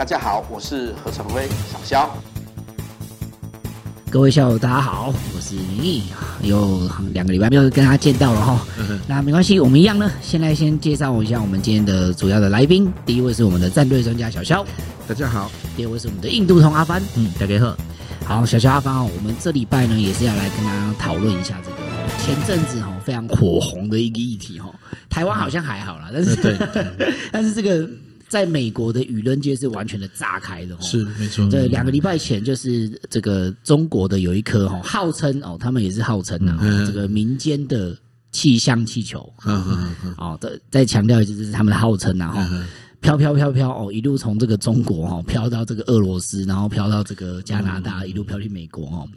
大家好，我是何成辉，小肖。各位校友，大家好，我是林毅，有两个礼拜没有跟大家见到了哈。那没关系，我们一样呢。先来先介绍一下我们今天的主要的来宾。第一位是我们的战队专家小肖，大家好。第二位是我们的印度通阿帆，嗯，大家好。好，小肖阿帆哦，我们这礼拜呢也是要来跟大家讨论一下这个前阵子哈非常火红的一个议题哈。台湾好像还好啦，但是对，但是这个。在美国的舆论界是完全的炸开的，是没错。对，两个礼拜前就是这个中国的有一颗哈，号称哦，他们也是号称啊，这个民间的气象气球，哦，再再强调一次，这是他们的号称啊，哈。飘飘飘飘哦，一路从这个中国哦飘到这个俄罗斯，然后飘到这个加拿大，一路飘去美国哦。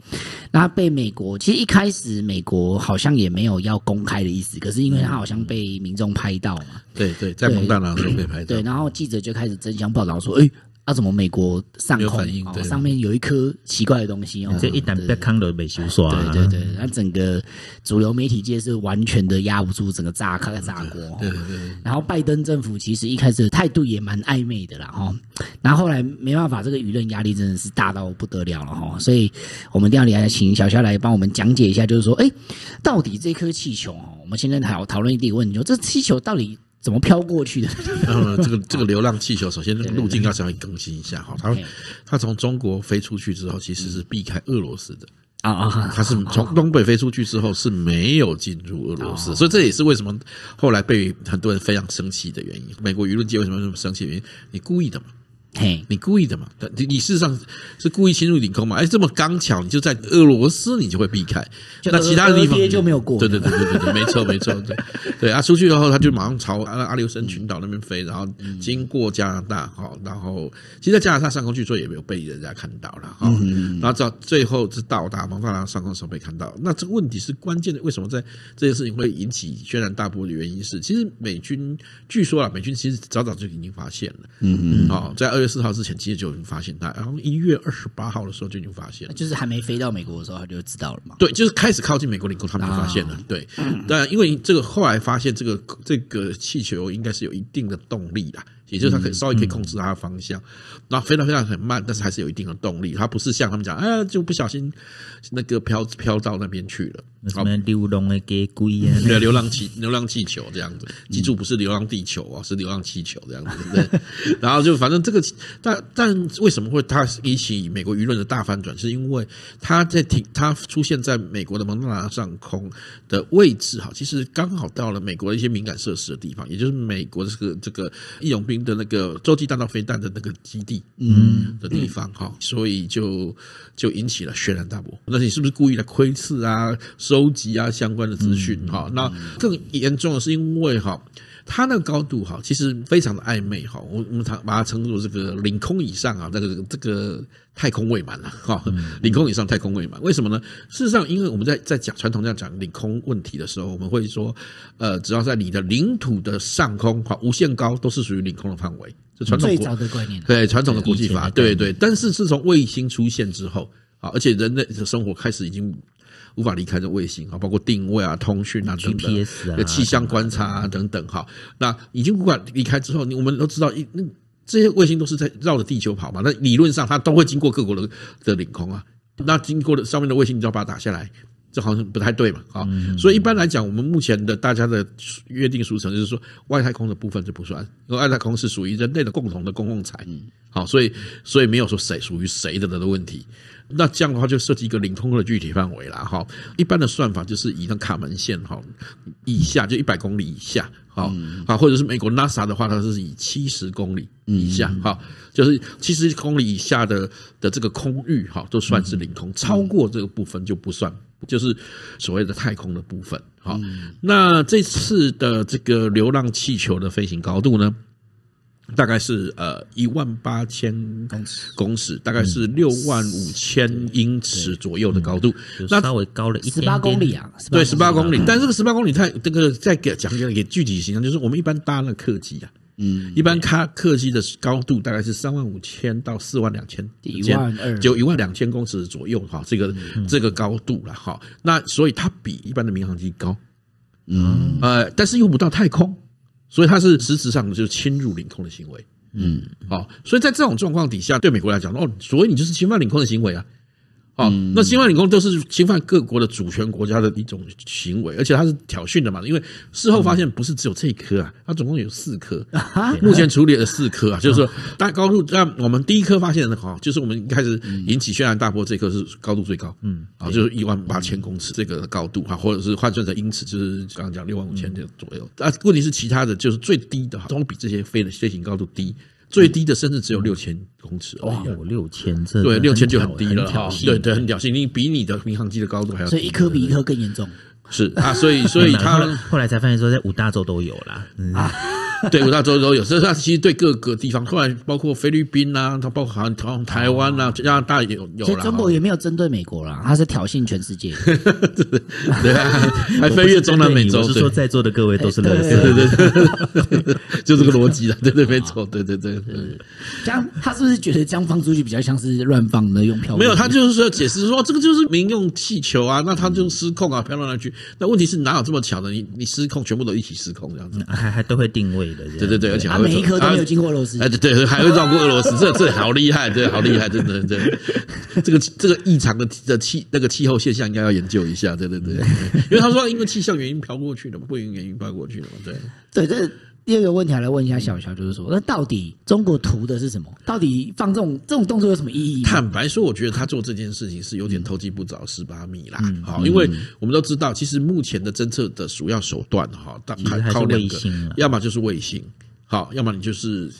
那被美国其实一开始美国好像也没有要公开的意思，可是因为他好像被民众拍到嘛，对对，在蒙大拿的时候被拍到，对，然后记者就开始争相报道说，哎。那、啊、怎么美国上空哦，上面有一颗奇怪的东西哦？这一旦被看到被修刷，对对对，那整个主流媒体界是完全的压不住，整个炸开炸锅。对对对。然后拜登政府其实一开始的态度也蛮暧昧的啦哈，然后后来没办法，这个舆论压力真的是大到不得了了哈，所以我们一定要来请小夏来帮我们讲解一下，就是说，哎，到底这颗气球哦，我们现在讨讨论一个问题，就这气球到底？怎么飘过去的？呃，这个这个 流浪气球，首先路径要稍微更新一下哈。它它从中国飞出去之后，其实是避开俄罗斯的啊啊。它是从 东北飞出去之后是没有进入俄罗斯，所以这也是为什么后来被很多人非常生气的原因。美国舆论界为什么这么生气的原因？你故意的嘛。嘿，你故意的嘛？你你事实上是故意侵入领空嘛？哎，这么刚巧，你就在俄罗斯，你就会避开。那其他的地方就没有过。对对对对对对，没错没错。对对啊，出去以后他就马上朝阿阿留申群岛那边飞，然后经过加拿大，好，然后其实在加拿大上空去做也没有被人家看到了，哈，然后到最后是到达蒙大拿上空的时候被看到。那这个问题是关键的，为什么在这件事情会引起轩然大波的原因是，其实美军据说啊，美军其实早早就已经发现了，嗯嗯，好，在二。月四号之前，其实就已经发现它，然后一月二十八号的时候就已经发现了，就是还没飞到美国的时候，他就知道了嘛。对，就是开始靠近美国领空，他们就发现了。对，但因为这个后来发现这个这个气球应该是有一定的动力的。也就是它可以稍微可以控制它的方向，那飞得非常很慢，但是还是有一定的动力。它不是像他们讲，哎，就不小心那个飘飘到那边去了。什么流浪的给龟啊？对，流浪气流浪气球这样子，记住不是流浪地球哦，是流浪气球这样子。对，然后就反正这个，但但为什么会它引起美国舆论的大反转？是因为它在停，它出现在美国的蒙大拿上空的位置哈，其实刚好到了美国的一些敏感设施的地方，也就是美国的这个这个义勇兵的那个洲际弹道飞弹的那个基地，嗯，的地方哈，所以就就引起了轩然大波。那你是不是故意来窥视啊、收集啊相关的资讯哈？那更严重的是因为哈。它那个高度哈，其实非常的暧昧哈。我我们把它称作这个领空以上啊，这个这个太空未满了哈。领空以上太空未满，为什么呢？事实上，因为我们在在讲传统这样讲领空问题的时候，我们会说，呃，只要在你的领土的上空哈，无限高都是属于领空的范围。这传统最早的观念，对传统的国际法，对对。但是自从卫星出现之后啊，而且人类的生活开始已经。无法离开这卫星啊，包括定位啊、通讯啊等等啊、气象观察啊等等哈。那已经无法离开之后，我们都知道，一那这些卫星都是在绕着地球跑嘛。那理论上它都会经过各国的的领空啊。那经过的上面的卫星，你就要把它打下来，这好像不太对嘛啊。所以一般来讲，我们目前的大家的约定俗成就是说，外太空的部分就不算，因为外太空是属于人类的共同的公共财。好，所以所以没有说谁属于谁的的问题。那这样的话，就涉及一个领空的具体范围了哈。一般的算法就是以那卡门线哈以下，就一百公里以下，好，好，或者是美国 NASA 的话，它是以七十公里以下，哈，就是七十公里以下的的这个空域哈，都算是领空，超过这个部分就不算，就是所谓的太空的部分。好，那这次的这个流浪气球的飞行高度呢？大概是呃一万八千公尺，公尺大概是六万五千英尺左右的高度，那稍微高了一十八公里啊，对，十八公里。但这个十八公里太这个再给讲讲给具体形象，就是我们一般搭那客机啊，嗯，一般开客机的高度大概是三万五千到四万两千，一万二，就一万两千公尺左右哈，这个这个高度了哈。那所以它比一般的民航机高，嗯，呃，但是用不到太空。所以它是实质上就是侵入领空的行为，嗯，好，所以在这种状况底下，对美国来讲，哦，所以你就是侵犯领空的行为啊。哦，那侵犯领空都是侵犯各国的主权国家的一种行为，而且它是挑衅的嘛。因为事后发现不是只有这一颗啊，它总共有四颗，目前处理了四颗啊。就是说，大高度，那我们第一颗发现的哈，就是我们一开始引起轩然大波这颗是高度最高，嗯，啊，就是一万八千公尺这个高度哈，或者是换算成英尺，就是刚刚讲六万五千的左右。啊，问题是其他的就是最低的哈，都比这些飞的飞行高度低。最低的甚至只有六千公尺哦，六千这对六千就很低了哈，对对，很挑衅，你比你的民航机的高度还要低，所以一颗比一颗更严重。是啊，所以所以 他后来才发现说，在五大洲都有啦。啊。对，五大洲都有，所以它其实对各个地方，后来包括菲律宾啊，它包括好像台湾啊，加拿大也有有。其实中国也没有针对美国啦，它是挑衅全世界。对啊，还飞越中南美洲。我是说，在座的各位都是乐色。对对对，就这个逻辑了。对对，没错。对对对。这样，他是不是觉得这样放出去比较像是乱放的用票？没有，他就是说解释说，这个就是民用气球啊，那他就失控啊，飘到那去。那问题是哪有这么巧的？你你失控，全部都一起失控这样子，还还都会定位。对对对，而且还每一颗都没有经过俄罗斯，哎对对，还会绕过俄罗斯，这这好厉害，对，好厉害，真的，对，这个这个异常的的气那个气候现象应该要研究一下，对对对，因为他说因为气象原因飘过去的嘛，不因原因飘过去的嘛，对。对，这第二个问题还来问一下小乔，就是说，那到底中国图的是什么？到底放这种这种动作有什么意义？坦白说，我觉得他做这件事情是有点偷鸡不着蚀把米啦，好，因为我们都知道，其实目前的侦测的主要手段哈，大概靠两个，要么就是卫星。好，要么你就是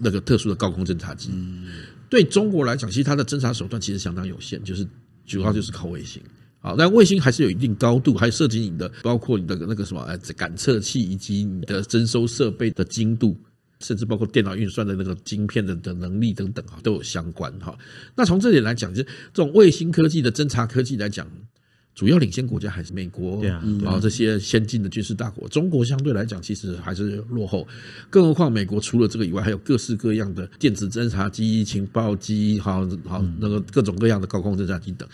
那个特殊的高空侦察机。嗯，对中国来讲，其实它的侦察手段其实相当有限，就是主要就是靠卫星。好，那卫星还是有一定高度，还涉及你的包括你的那个什么呃感测器以及你的征收设备的精度，甚至包括电脑运算的那个晶片的的能力等等哈，都有相关哈。那从这点来讲，就这种卫星科技的侦察科技来讲。主要领先国家还是美国，然后这些先进的军事大国，中国相对来讲其实还是落后。更何况美国除了这个以外，还有各式各样的电子侦察机、情报机，好好那个各种各样的高空侦察机等，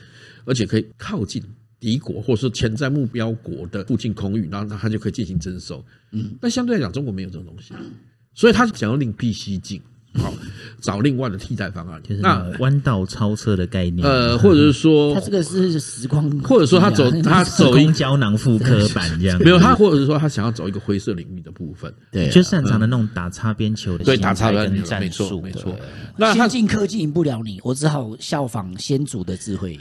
而且可以靠近敌国或者说潜在目标国的附近空域，然后它就可以进行征收。嗯，但相对来讲，中国没有这种东西，所以他想要另辟蹊径。好，找另外的替代方案。那弯道超车的概念，呃，或者是说，他这个是时光，或者说他走他 走一胶囊复刻版这样，没有他，或者是说他想要走一个灰色领域的部分，对，就擅长的那种打擦边球的，对，打擦边球，没错，没错。那先进科技赢不了你，我只好效仿先祖的智慧。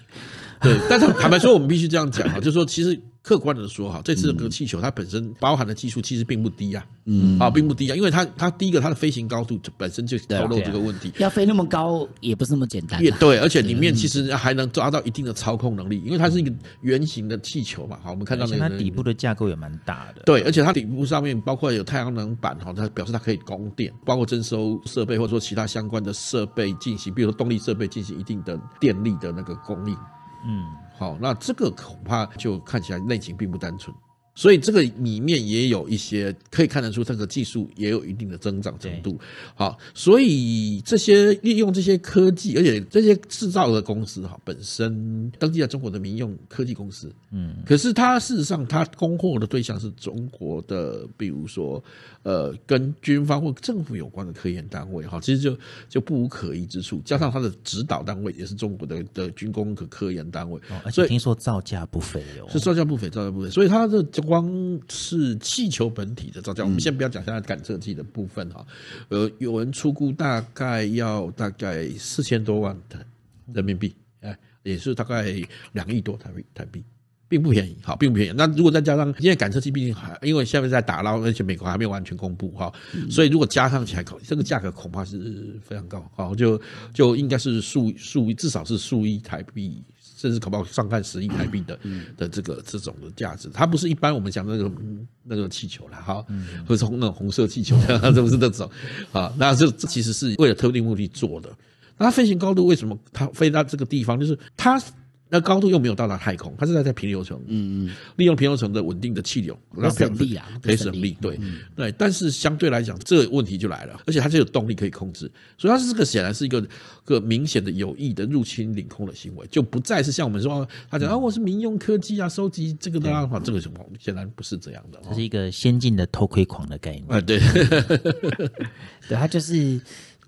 对，但是坦白说，我们必须这样讲啊，就是说，其实。客观的说哈，这次这个气球它本身包含的技术其实并不低啊，嗯，啊，并不低啊，因为它它第一个它的飞行高度本身就透露这个问题，要飞那么高也不是那么简单，也对，而且里面其实还能抓到一定的操控能力，因为它是一个圆形的气球嘛，好，我们看到那个它底部的架构也蛮大的，对，而且它底部上面包括有太阳能板哈，它表示它可以供电，包括征收设备或者说其他相关的设备进行，比如说动力设备进行一定的电力的那个供应，嗯。好，那这个恐怕就看起来内情并不单纯。所以这个里面也有一些可以看得出，这个技术也有一定的增长程度。好，所以这些利用这些科技，而且这些制造的公司哈，本身登记在中国的民用科技公司，嗯，可是它事实上它供货的对象是中国的，比如说呃，跟军方或政府有关的科研单位哈，其实就就不无可疑之处。加上它的指导单位也是中国的的军工和科研单位，所以听说造价不菲哦，是造价不菲，造价不菲，所以它的。光是气球本体的造价，我们先不要讲现在感测器的部分哈，呃，有人出估大概要大概四千多万台人民币，哎，也是大概两亿多台币，台币并不便宜，好，并不便宜。那如果再加上，因为感测器毕竟还，因为下面在打捞，而且美国还没有完全公布哈，所以如果加上起来，这个价格恐怕是非常高，好，就就应该是数数亿，至少是数亿台币。甚至可能上看十亿台币的的这个这种的价值，它不是一般我们讲的那个那个气球了哈，或者那种红色气球，这不是那种啊。那这这其实是为了特定目的做的。那它飞行高度为什么它飞到这个地方？就是它那高度又没有到达太空，它是在在平流层，嗯嗯，利用平流层的稳定的气流，可以省力啊，可以省力，对对。但是相对来讲，这个问题就来了，而且它就有动力可以控制，所以它是这个显然是一个个明显的有意的入侵领空的行为，就不再是像我们说他讲啊，我是民用科技啊，收集这个的话，这个什么显然不是这样的，这是一个先进的偷窥狂的概念，啊，对，对，它就是。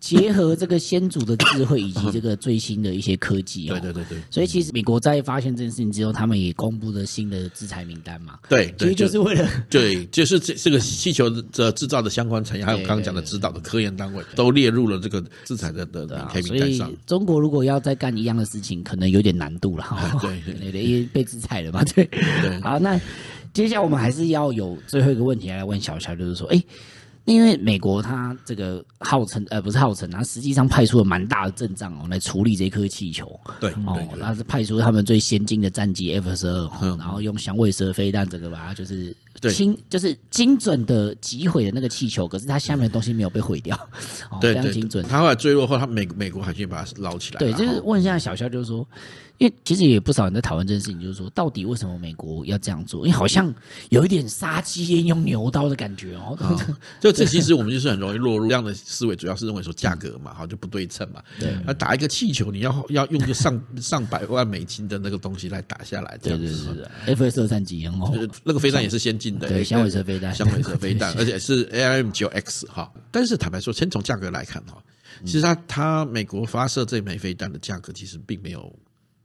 结合这个先祖的智慧以及这个最新的一些科技，对对对对。所以其实美国在发现这件事情之后，他们也公布了新的制裁名单嘛。对，其实就是为了 对，就是这这个气球的制造的相关产业，还有刚刚讲的指导的科研单位，都列入了这个制裁的的黑名单上。中国如果要再干一样的事情，可能有点难度了。对对对，因为被制裁了嘛。对对。好，那接下来我们还是要有最后一个问题来问小乔，就是说，哎。因为美国它这个号称呃不是号称，它实际上派出了蛮大的阵仗哦来处理这颗气球。对哦，它是派出他们最先进的战机 F 十二，然后用响尾蛇飞弹，这个把它就是精就是精准的击毁的那个气球，可是它下面的东西没有被毁掉，哦，非常精准。它后来坠落后，它美美国海军把它捞起来。对，就是问一下小肖，就是说。因为其实也不少人在讨论这件事情，就是说，到底为什么美国要这样做？因为好像有一点杀鸡焉用牛刀的感觉哦。就这其实我们就是很容易落入这样的思维，主要是认为说价格嘛，好就不对称嘛。对。那打一个气球，你要要用个上上百万美金的那个东西来打下来，这样子。对对对。F 十二战机哦，那个飞弹也是先进的，对，响尾蛇飞弹，响尾蛇飞弹，而且是 AIM 九 X 哈。但是坦白说，先从价格来看哈，其实它它美国发射这枚飞弹的价格其实并没有。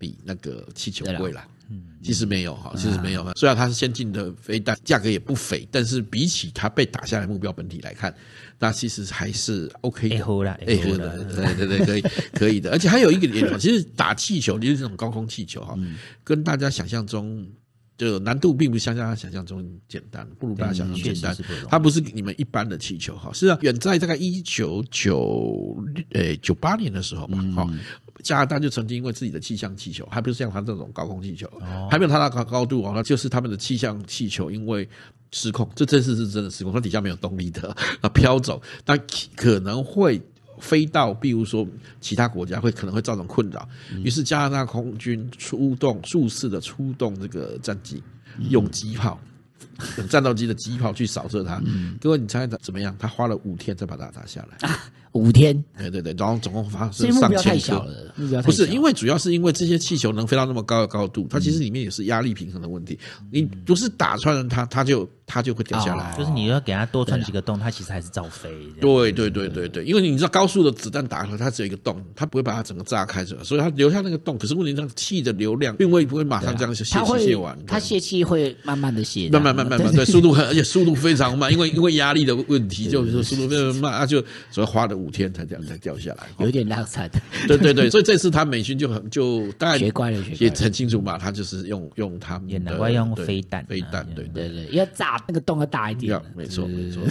比那个气球贵了，嗯，其实没有哈，其实没有。虽然它是先进的飞弹，价格也不菲，但是比起它被打下来目标本体来看，那其实还是 OK 的，哎，对对对，可以可以的。而且还有一个点，其实打气球，就是这种高空气球哈，跟大家想象中就难度并不像大家想象中简单，不如大家想象简单。它不是你们一般的气球哈，是啊，远在大概一九九诶九八年的时候嘛，哈。加拿大就曾经因为自己的气象气球，还不是像它这种高空气球，还没有它那高高度哦，那就是他们的气象气球因为失控，这真是是真的失控，它底下没有动力的 啊飘走，那可能会飞到，比如说其他国家会可能会造成困扰，于是加拿大空军出动数次的出动这个战机，用机炮。用战斗机的机炮去扫射它，各位你猜怎么样？他花了五天才把它打下来。五天？对对对，然后总共发射上千颗。不是，因为主要是因为这些气球能飞到那么高的高度，它其实里面也是压力平衡的问题。你不是打穿了它，它就它就会掉下来。就是你要给它多穿几个洞，它其实还是照飞。对对对对对，因为你知道高速的子弹打了它只有一个洞，它不会把它整个炸开着，所以它留下那个洞。可是问题上气的流量并未不会马上这样泄气泄完，它泄气会慢慢的泄，慢慢慢慢。慢慢对，速度很，而且速度非常慢，因为因为压力的问题，就是说速度非常慢，啊，就所以花了五天才这样才掉下来，有点浪惨。对对对，所以这次他美军就很就大概学乖了，也很清楚嘛，他就是用用他们的，也难怪用飞弹，飞弹，对对对，要炸那个洞要大一点，没错没错。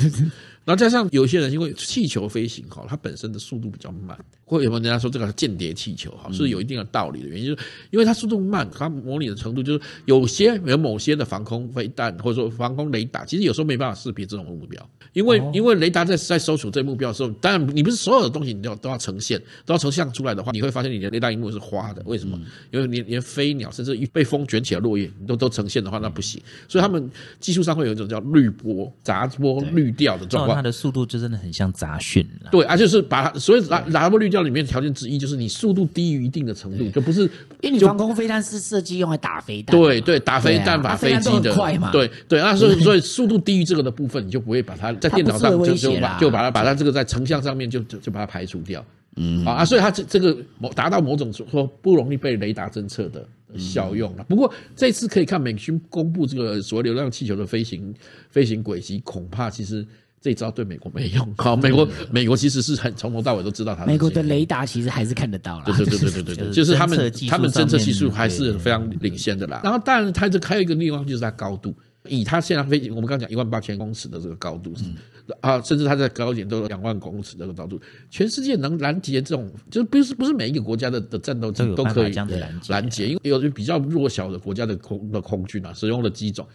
然后加上有些人因为气球飞行哈，它本身的速度比较慢，或有没有人家说这个是间谍气球哈，是有一定的道理的原因，就是因为它速度慢，它模拟的程度就是有些有某些的防空飞弹或者说防空雷达，其实有时候没办法识别这种目标，因为因为雷达在在搜索这目标的时候，当然你不是所有的东西你都要都要呈现，都要成像出来的话，你会发现你的雷达荧幕是花的，为什么？因为你连飞鸟甚至被风卷起来落叶，你都都呈现的话，那不行。所以他们技术上会有一种叫滤波、杂波、滤掉的状况。它的速度就真的很像杂讯了。对啊，就是把它，所以杂杂波滤掉里面条件之一就是你速度低于一定的程度，就不是因为你防空飞弹是设计用来打飞弹。对对，打飞弹把飞机的快嘛。对对那，所以 所以速度低于这个的部分，你就不会把它在电脑上就就把就把它把它这个在成像上面就就就把它排除掉。嗯啊，所以它这这个某达到某种说不容易被雷达侦测的效用了。不过这次可以看美军公布这个所谓流浪气球的飞行飞行轨迹，恐怕其实。这一招对美国没用。好，美国美国其实是很从头到尾都知道它。美国的雷达其实还是看得到了。对对对对对对，就是他们他们侦测技术还是非常领先的啦。然后当然它这还有一个地方就是它高度，以它现在飞行，我们刚刚讲一万八千公尺的这个高度，啊，甚至它在高一点都有两万公尺这个高度，全世界能拦截这种，就是不是不是每一个国家的的战斗机都可以拦截，因为有比较弱小的国家的空的空军啊，使用的机种。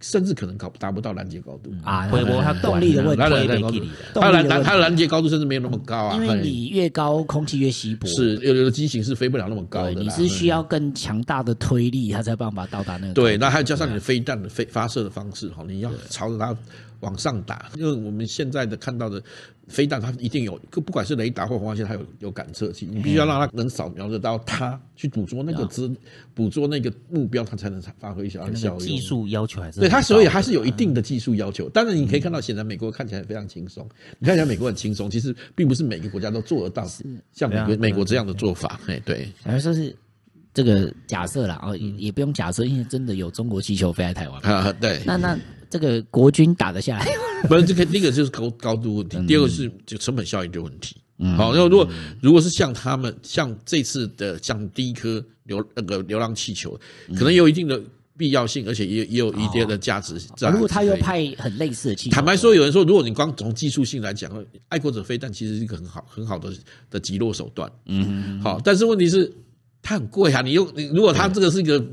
甚至可能搞达不到拦截高度。啊，会不会它动力的问题，它的高度，它拦它的。拦截高度甚至没有那么高啊，因为你越高，空气越稀薄，是有的机型是飞不了那么高的，你是需要更强大的推力，它才有办法到达那个。对，那还有加上你的飞弹的飞发射的方式哈，你要朝着它往上打，因为我们现在的看到的。飞弹它一定有，不管是雷达或红外线，它有有感测器，你必须要让它能扫描得到它，去捕捉那个资，捕捉那个目标，它才能发挥一下效用。技术要求还是对它，所以还是有一定的技术要求。当然，你可以看到，显然美国看起来非常轻松。你看起来美国很轻松，其实并不是每个国家都做得到像美国美国这样的做法。哎，对，反正说是这个假设啦，哦，也也不用假设，因为真的有中国气球飞来台湾啊。对，那那。这个国军打得下来？不是，这个第一个就是高高度问题，第二个是就成本效益的问题。嗯，好，那如果如果是像他们像这次的像第一颗流那个流浪气球，可能有一定的必要性，而且也也有一定的价值在。如果他又派很类似的气球，坦白说，有人说，如果你光从技术性来讲，爱国者飞弹其实是一个很好很好的的击落手段。嗯，好，但是问题是它很贵啊，你又你如果它这个是一个。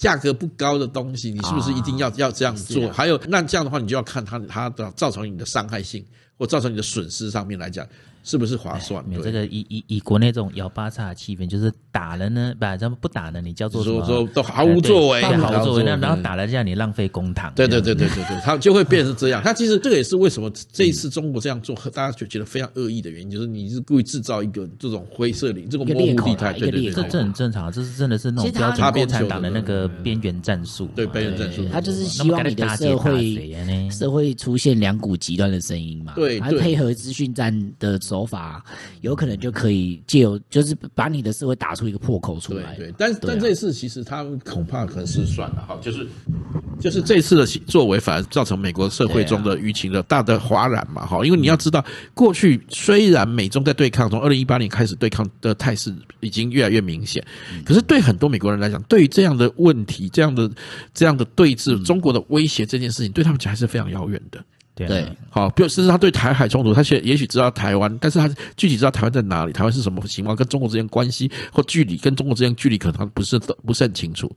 价格不高的东西，你是不是一定要要这样做？还有，那这样的话，你就要看它它的造成你的伤害性或造成你的损失上面来讲。是不是划算？没有这个以以以国内这种摇八叉的气氛，就是打了呢，不，咱们不打了，你叫做说说都毫无作为，毫无作为，那然后打了这样，你浪费公堂。对对对对对对，他就会变成这样。他其实这个也是为什么这一次中国这样做，大家就觉得非常恶意的原因，就是你是故意制造一个这种灰色领，这个模糊地带。对对对，这这很正常，这是真的是那种标准共产党的那个边缘战术。对边缘战术，他就是希望你的社会社会出现两股极端的声音嘛。对，还配合资讯战的手法。有可能就可以借由，就是把你的社会打出一个破口出来。对，对，但但这次其实他恐怕可能是算了哈，就是就是这次的作为反而造成美国社会中的舆情的大的哗然嘛哈，因为你要知道，过去虽然美中在对抗，从二零一八年开始对抗的态势已经越来越明显，可是对很多美国人来讲，对于这样的问题、这样的这样的对峙、中国的威胁这件事情，对他们讲还是非常遥远的。对，好，比如甚至他对台海冲突，他现也许知道台湾，但是他具体知道台湾在哪里，台湾是什么情况，跟中国之间关系或距离，跟中国之间距离可能他不是不是很清楚。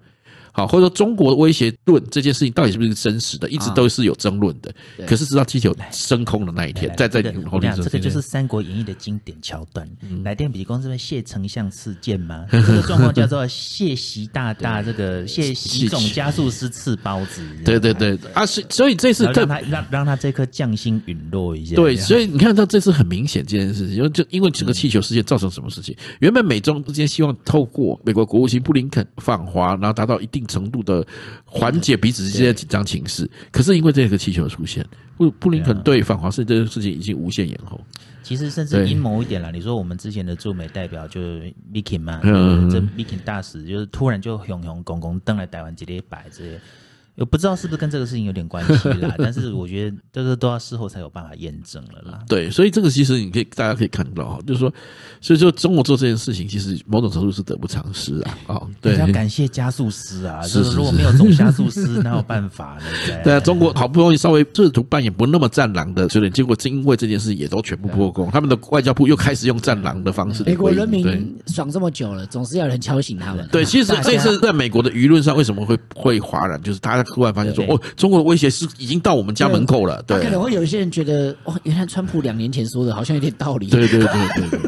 好，或者说中国的威胁论这件事情到底是不是真实的，一直都是有争论的。可是直到气球升空的那一天，在在后面，这个就是《三国演义》的经典桥段。来电比公是谢丞相事件吗？这个状况叫做谢习大大，这个谢习总加速师赐包子。对对对，啊，所所以这次让他让让他这颗将心陨落一下。对，所以你看到这次很明显这件事情，因为就因为整个气球事件造成什么事情？原本美中之间希望透过美国国务卿布林肯访华，然后达到一定。程度的缓解彼此之间的紧张情势，可是因为这个气球的出现，布布林肯对反华事这件事情已经无限延后。其实甚至阴谋一点啦，你说我们之前的驻美代表就是 Mikin 嘛，嗯，这 Mikin 大使就是突然就雄雄拱拱登来台湾，直接摆这些。我不知道是不是跟这个事情有点关系啦，但是我觉得这个都要事后才有办法验证了啦。对，所以这个其实你可以大家可以看到哈，就是说，所以说中国做这件事情，其实某种程度是得不偿失啊。哦，对，要感谢加速师啊，就是如果没有这种加速师，哪有办法呢？对啊，中国好不容易稍微试图扮演不那么战狼的，所以结果因为这件事也都全部破功，他们的外交部又开始用战狼的方式。美国人民爽这么久了，总是要人敲醒他们。对，其实这次在美国的舆论上为什么会会哗然，就是大家。突然发现说哦，中国的威胁是已经到我们家门口了。对，可能会有一些人觉得哦，原来川普两年前说的好像有点道理。对对对对对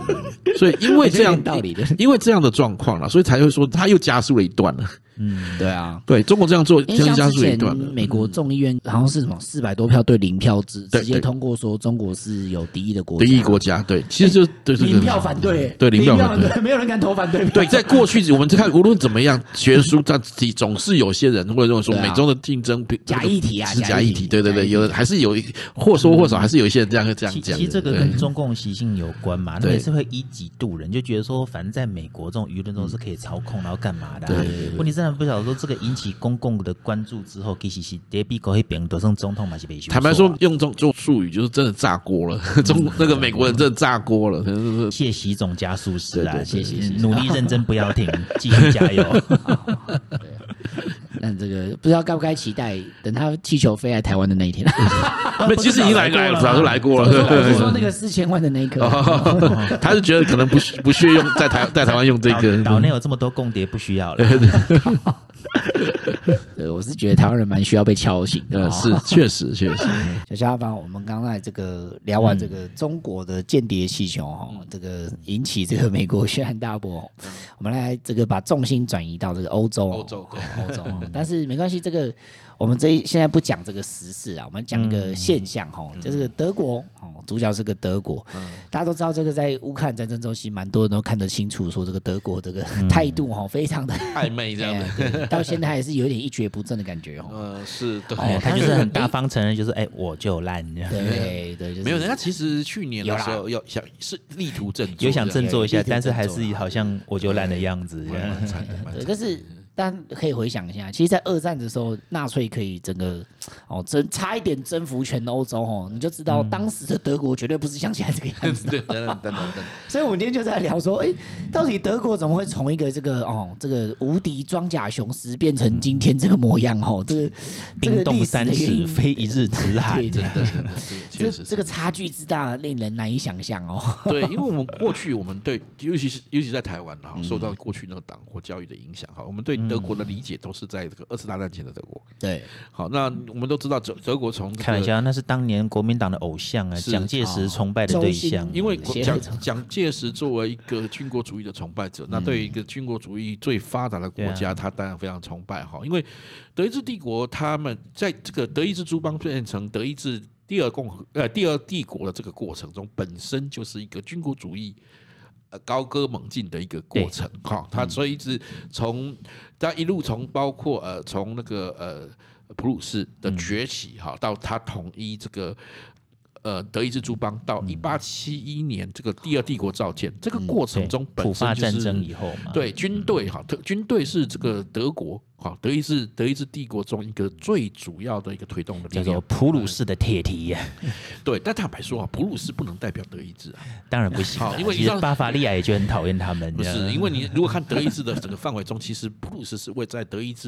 对。所以因为这样 道理的，因为这样的状况了，所以才会说他又加速了一段了。嗯，对啊，对中国这样做，加速一段美国众议院好像是什么四百多票对零票制，直接通过说中国是有敌意的国家。敌意国家，对，其实就对零票反对，对零票反对，没有人敢投反对。对，在过去我们看无论怎么样，学术在总是有些人会认为说美中的竞争假议题啊，是假议题。对对对，有的还是有或多或少还是有一些人这样这样讲。其实这个跟中共习性有关嘛，那也是会以己度人，就觉得说反正在美国这种舆论中是可以操控，然后干嘛的。对，问题真的不晓得说这个。引起公共的关注之后，其实是第一笔搞黑边得上总统嘛是被坦白说，用这种这种术语就是真的炸锅了。中那个美国人真的炸锅了。谢习总加速师啊，谢谢，努力认真不要停，继续加油。那这个不知道该不该期待，等他气球飞来台湾的那一天。没，其实已经来过了，早就来过了。我说那个四千万的那一颗，他是觉得可能不不需要用在台在台湾用这个。岛内有这么多共谍，不需要了。对，我是觉得台湾人蛮需要被敲醒的。是，确实确实。小下方，我们刚才这个聊完这个中国的间谍气球哈，这个引起这个美国轩然大波。我们来这个把重心转移到这个欧洲，欧洲对欧洲。但是没关系，这个。我们这一现在不讲这个时事啊，我们讲一个现象哈，嗯、就是德国哦，主角是个德国，嗯、大家都知道这个在乌克兰战争中，其实蛮多人都看得清楚，说这个德国这个态度哈，非常的暧昧这样。的，到现在还是有点一蹶不振的感觉哦。呃，是的，他就是很大方承认，就是哎，我就烂。这样。对对，就是没有人家其实去年的时候要想是力图振作，有想振作一下，但是还是好像我就烂的样子，蛮惨的，对，但是。但可以回想一下，其实，在二战的时候，纳粹可以整个 哦，真差一点征服全欧洲哦，你就知道当时的德国绝对不是像现在这个样子。对，等等等等。所以，我们今天就在聊说，哎，到底德国怎么会从一个这个哦，这个无敌装甲雄狮变成今天这个模样？哦，这个冰冻三尺，非一日之寒。对对对，确实，这个差距之大，令人难以想象哦。对，因为我们过去，我们对，尤其是尤其在台湾哈，受到过去那个党国教育的影响哈，我们对。德国的理解都是在这个二次大战前的德国。对，好，那我们都知道德德国从开玩笑，那是当年国民党的偶像啊，蒋介石崇拜的对象。因为蒋蒋介石作为一个军国主义的崇拜者，那对于一个军国主义最发达的国家，他当然非常崇拜哈。因为德意志帝国他们在这个德意志诸邦变成德意志第二共和呃第二帝国的这个过程中，本身就是一个军国主义。高歌猛进的一个过程，哈，他所以一直从他一路从包括呃从那个呃普鲁士的崛起哈，到他统一这个呃德意志诸邦，到一八七一年这个第二帝国造建，这个过程中本身就是战争以后嘛，对军队哈，特军队是这个德国。哈，德意志德意志帝国中一个最主要的一个推动的力量，叫做普鲁士的铁蹄呀。对，但坦白说啊，普鲁士不能代表德意志啊，当然不行。好，因为其实巴伐利亚也就很讨厌他们。不是，因为你如果看德意志的整个范围中，其实普鲁士是位在德意志。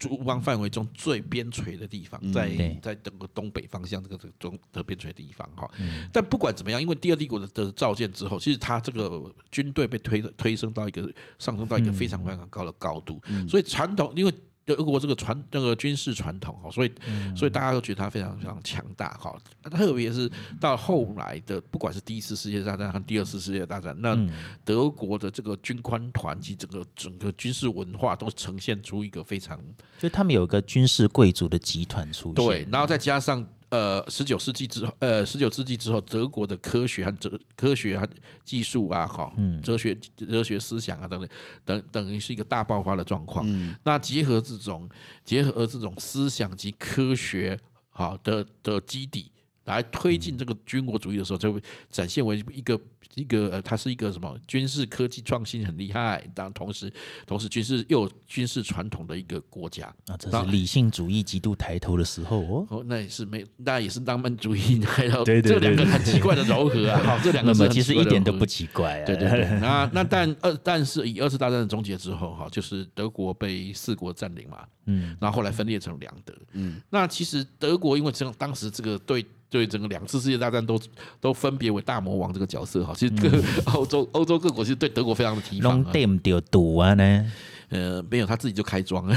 诸邦范围中最边陲的地方，在在整个东北方向这个这个中的边陲的地方哈。但不管怎么样，因为第二帝国的的造建之后，其实他这个军队被推推升到一个上升到一个非常非常高的高度，所以传统因为。德国这个传那个军事传统哈，所以所以大家都觉得它非常非常强大哈。特别是到后来的，不管是第一次世界大战和第二次世界大战，那德国的这个军官团及整个整个军事文化都呈现出一个非常，就他们有一个军事贵族的集团出现，对，然后再加上。呃，十九世纪之后，呃，十九世纪之后，德国的科学和哲科学和技术啊，哈，哲学哲学思想啊，等等，等等于是一个大爆发的状况。嗯，那结合这种结合这种思想及科学好的的基底。来推进这个军国主义的时候，就会展现为一个一个呃，它是一个什么军事科技创新很厉害，当同时同时军事又有军事传统的一个国家啊，这是理性主义极度抬头的时候哦。哦，那也是没，那也是浪漫主义抬头，对对对，这两个很奇怪的柔和啊。好，这两个其实一点都不奇怪啊。对对对，那那但二但是以二次大战的终结之后哈，就是德国被四国占领嘛，嗯，然后后来分裂成两德，嗯，那其实德国因为这样当时这个对。对整个两次世界大战都都分别为大魔王这个角色哈，其实各 欧洲欧洲各国其实对德国非常的提防。对不对？赌啊呢？呃，没有，他自己就开庄了，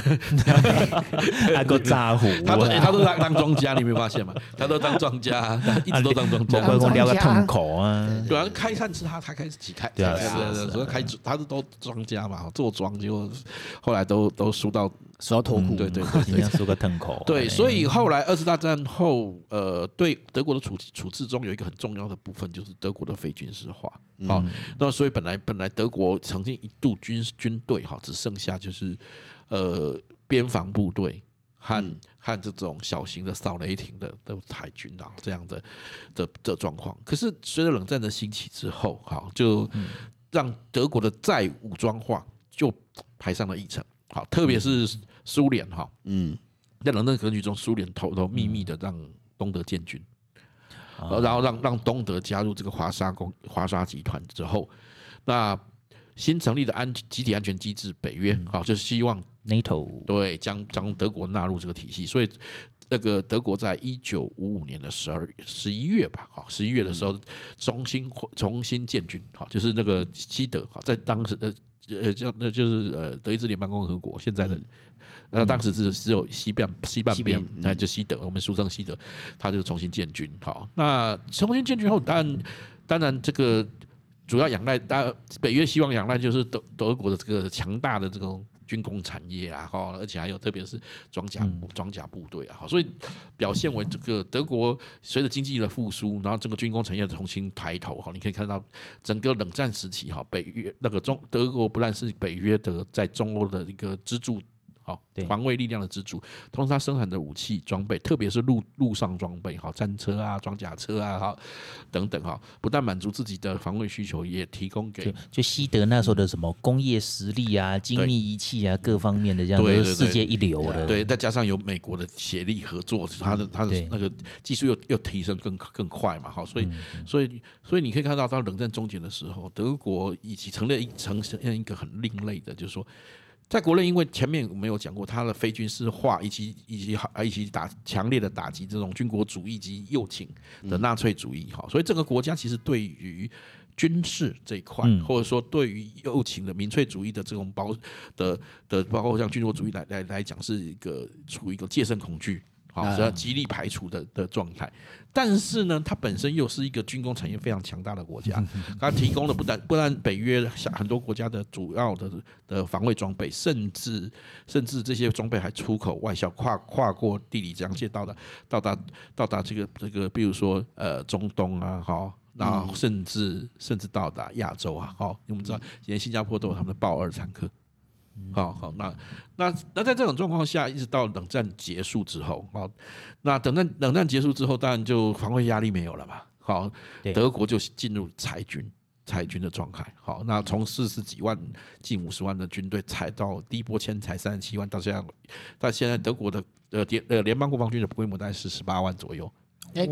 那个咋呼？他都他都当当庄家，你没有发现吗？他都当庄家，一直都当庄家。我聊个痛口啊，对啊，开餐吃他，他开始起开，对啊，所以开他是都庄家嘛，做庄结果后来都都输到输到脱裤，对对对，输 个痛口。对，所以后来二次大战后，呃，对德国的处处置中有一个很重要的部分，就是德国的非军事化。好，那所以本来本来德国曾经一度军军队哈只剩下就是呃边防部队和和这种小型的扫雷艇的的海军啊这样的的的状况。可是随着冷战的兴起之后，哈就让德国的再武装化就排上了议程。好，特别是苏联哈，嗯，在冷战格局中，苏联偷偷秘密的让东德建军。然后让让东德加入这个华沙公华沙集团之后，那新成立的安集体安全机制北约，好，就是希望 NATO 对将将德国纳入这个体系，所以那个德国在一九五五年的十二十一月吧，好，十一月的时候重新重新建军，好，就是那个西德，好，在当时的呃叫那就是呃德意志联邦共和国现在的，那当时是只有西半西半边，那就西德，我们俗称西德，他就重新建军，好，那重新建军后，当然当然这个。主要仰赖，当北约希望仰赖就是德德国的这个强大的这种军工产业啊，哈，而且还有特别是装甲装甲部队啊，所以表现为这个德国随着经济的复苏，然后整个军工产业重新抬头，哈，你可以看到整个冷战时期，哈，北约那个中德国不但是北约的在中欧的一个支柱。好，防卫力量的支柱，同时它生产的武器装备，特别是陆陆上装备，好战车啊、装甲车啊，哈等等哈，不但满足自己的防卫需求，也提供给就，就西德那时候的什么工业实力啊、精密仪器啊各方面的这样，都是世界一流的。对，再加上有美国的协力合作，它的它的那个技术又又提升更更快嘛，好，所以所以所以你可以看到，到冷战终结的时候，德国以及成了一成现一个很另类的，就是说。在国内，因为前面我们有讲过，他的非军事化以及以及以及打强烈的打击这种军国主义及右倾的纳粹主义，哈，所以这个国家其实对于军事这一块，或者说对于右倾的民粹主义的这种包的的，包括像军国主义来来来讲，是一个处于一个戒慎恐惧。好，是要极力排除的的状态，但是呢，它本身又是一个军工产业非常强大的国家，它提供了不但不但北约很多国家的主要的的防卫装备，甚至甚至这些装备还出口外销，跨跨过地理疆界到达到达到达这个这个，比如说呃中东啊，好，然后甚至甚至到达亚洲啊，好，我们知道今天新加坡都有他们的豹二坦克。好好，那那那在这种状况下，一直到冷战结束之后，好，那等战冷战结束之后，当然就防卫压力没有了嘛。好，德国就进入裁军裁军的状态。好，那从四十几万近五十万的军队裁到第一波迁裁三十七万，到现在到现在德国的呃联呃联邦国防军的规模大概是十八万左右。哎，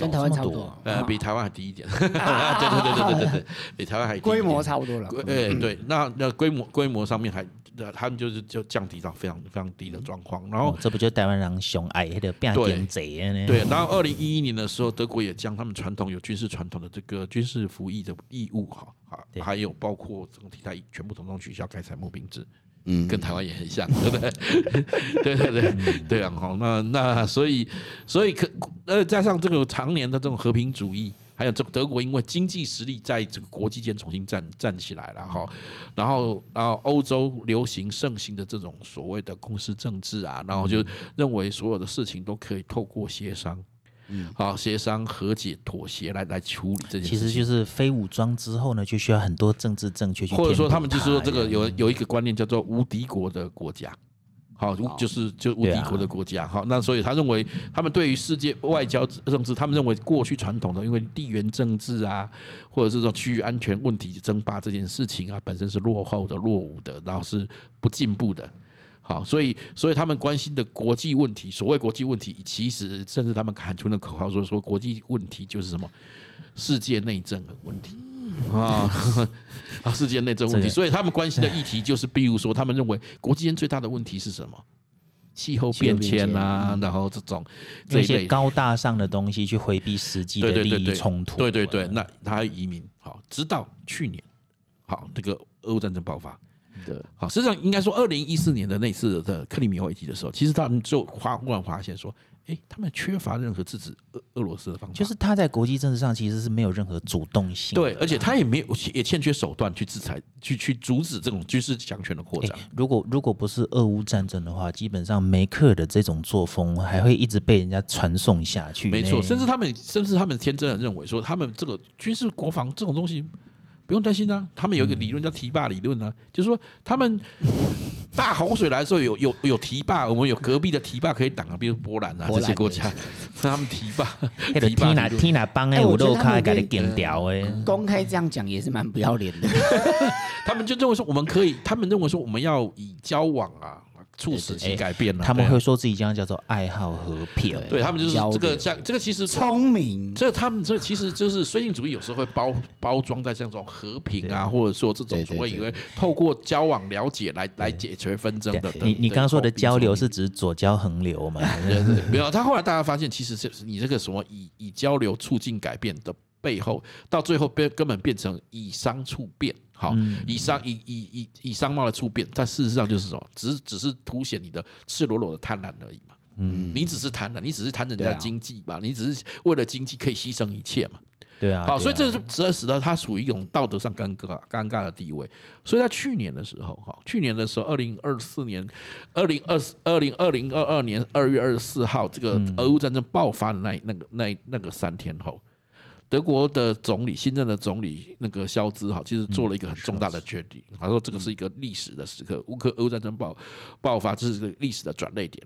跟台湾差不多，呃，比台湾还低一点。对对对对对对，比台湾还低。规模差不多了。哎，对，那那规模规模上面还，他们就是就降低到非常非常低的状况。然后这不就台湾人熊矮的变点贼呢？对，然后二零一一年的时候，德国也将他们传统有军事传统的这个军事服役的义务哈啊，还有包括整个体态全部统统取消，改采募兵制。嗯，跟台湾也很像，对不对？对对对，对啊，好，那那所以所以可呃，加上这个常年的这种和平主义，还有这德国因为经济实力在这个国际间重新站站起来了哈，然后然后欧洲流行盛行的这种所谓的公司政治啊，然后就认为所有的事情都可以透过协商。嗯，好，协商、和解、妥协来来处理这件事。其实就是非武装之后呢，就需要很多政治正确去。或者说，他们就是说，这个有有一个观念叫做无敌国的国家，好，就是就无敌国的国家。好，那所以他认为，他们对于世界外交政治，他们认为过去传统的，因为地缘政治啊，或者是说区域安全问题争霸这件事情啊，本身是落后的、落伍的，然后是不进步的。好，所以所以他们关心的国际问题，所谓国际问题，其实甚至他们喊出的口号说说国际问题就是什么世界内政的问题啊 啊，世界内政问题。所以他们关心的议题就是，比如说他们认为国际间最大的问题是什么？气候变迁啊，然后这种这些高大上的东西去回避实际的利益冲突。对对对，那他移民好，直到去年好，这个俄乌战争爆发。对，好，实际上应该说，二零一四年的那次的克里米亚危机的时候，其实他们就发忽然发现说，哎，他们缺乏任何制止俄俄罗斯的方法，就是他在国际政治上其实是没有任何主动性，对，而且他也没有也欠缺手段去制裁，去去阻止这种军事强权的扩张。如果如果不是俄乌战争的话，基本上梅克尔的这种作风还会一直被人家传送下去。没错，甚至他们甚至他们天真的认为说，他们这个军事国防这种东西。不用担心啊，他们有一个理论叫堤坝理论啊，就是说他们大洪水来的时候有有有堤坝，我们有隔壁的堤坝可以挡啊，比如波兰啊这些国家，他们堤坝。堤坝堤哪帮哎，我都开给你点掉哎。公开这样讲也是蛮不要脸的。他们就认为说我们可以，他们认为说我们要以交往啊。促使其改变了。他们会说自己这样叫做爱好和平，对他们就是这个像这个其实聪明，这他们这其实就是绥靖主义，有时候会包包装在这种和平啊，或者说这种所谓以为透过交往了解来来解决纷争的。你你刚刚说的交流是指左交横流吗？没有，他后来大家发现，其实是你这个什么以以交流促进改变的背后，到最后变根本变成以商促变。好，以商以以以以商贸的促变，但事实上就是什么？只是只是凸显你的赤裸裸的贪婪而已嘛。嗯，你只是贪婪，你只是贪人家经济嘛，你只是为了经济可以牺牲一切嘛。对啊。好，所以这是使得他处于一种道德上尴尬尴尬的地位。所以在去年的时候，哈，去年的时候，二零二四年，二零二四二零二零二二年二月二十四号，这个俄乌战争爆发的那那个那那个三天后。德国的总理，新任的总理那个肖兹哈，其实做了一个很重大的决定。他说，这个是一个历史的时刻，乌克俄乌战争爆爆发，这是个历史的转捩点。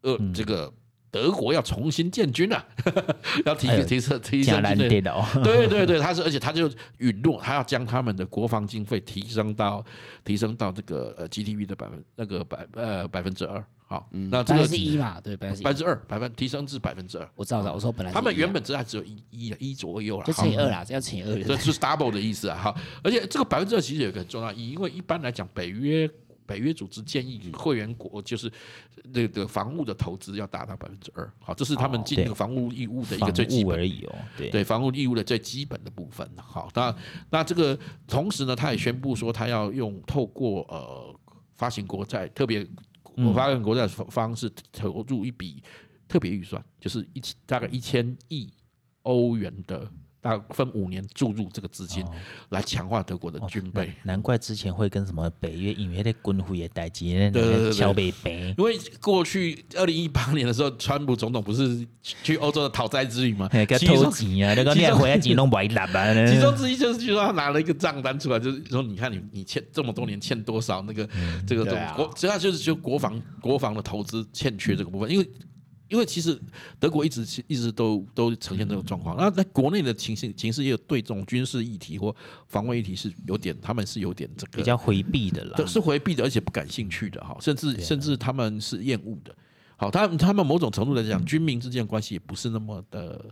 呃，这个德国要重新建军了，要提提升提升军队。对对对，他是，而且他就允诺，他要将他们的国防经费提升到提升到这个呃 GDP 的百分那个百呃百分之二。好，那这个是一嘛？对，百分之二，百分提升至百分之二。我知道了，我说本来他们原本只还只有一一一左右了，就乘以二啦，这要乘以二，这是 double 的意思啊！哈，而且这个百分之二其实有个很重要意义，因为一般来讲，北约北约组织建议会员国就是那个防务的投资要达到百分之二，好，这是他们进那个防务义务的一个最基本而已哦，对对，防务义务的最基本的部分。好，那那这个同时呢，他也宣布说，他要用透过呃发行国债，特别。我发现国债方方式投入一笔特别预算，就是一大概一千亿欧元的，大概分五年注入这个资金，来强化德国的军备。难怪之前会跟什么北约因为的军费也带进，对对对，因为过去二零一八年的时候，川普总统不是去欧洲的讨债之旅吗？其中啊，那个你回来几弄白拿吧。其中之一就是据说他拿了一个账单出来，就是说你看你你欠这么多年欠多少那个这个国，实际上就是就国防国防的投资欠缺这个部分，因为。因为其实德国一直一直都都呈现这种状况，那在国内的情形，形势也有对这种军事议题或防卫议题是有点，他们是有点这个比较回避的啦，是回避的，而且不感兴趣的哈，甚至甚至他们是厌恶的。好，他他们某种程度来讲，军民之间的关系也不是那么的，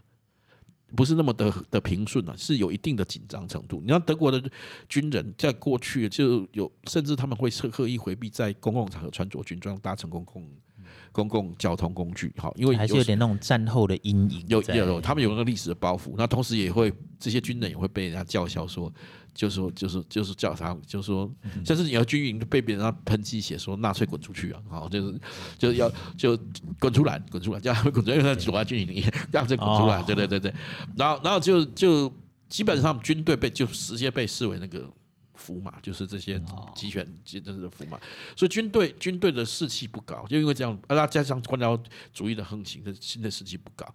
不是那么的的平顺啊，是有一定的紧张程度。你看德国的军人在过去就有，甚至他们会刻意回避在公共场合穿着军装搭乘公共。公共交通工具，好，因为还是有点那种战后的阴影，有有有，他们有那个历史的包袱，那同时也会这些军人也会被人家叫嚣说，就是说就是就是叫他，就是说，甚至你要军营被别人家喷鸡血，说纳粹滚出去啊，好，就是就是要就滚出来，滚出来，叫他们 滚出来，因为他躲在军营里，让这滚出来，对对对对，然后然后就就基本上军队被就直接被视为那个。符码就是这些集权，其实这是符码，所以军队军队的士气不高，就因为这样，啊，加上官僚主义的横行，的新的士气不高，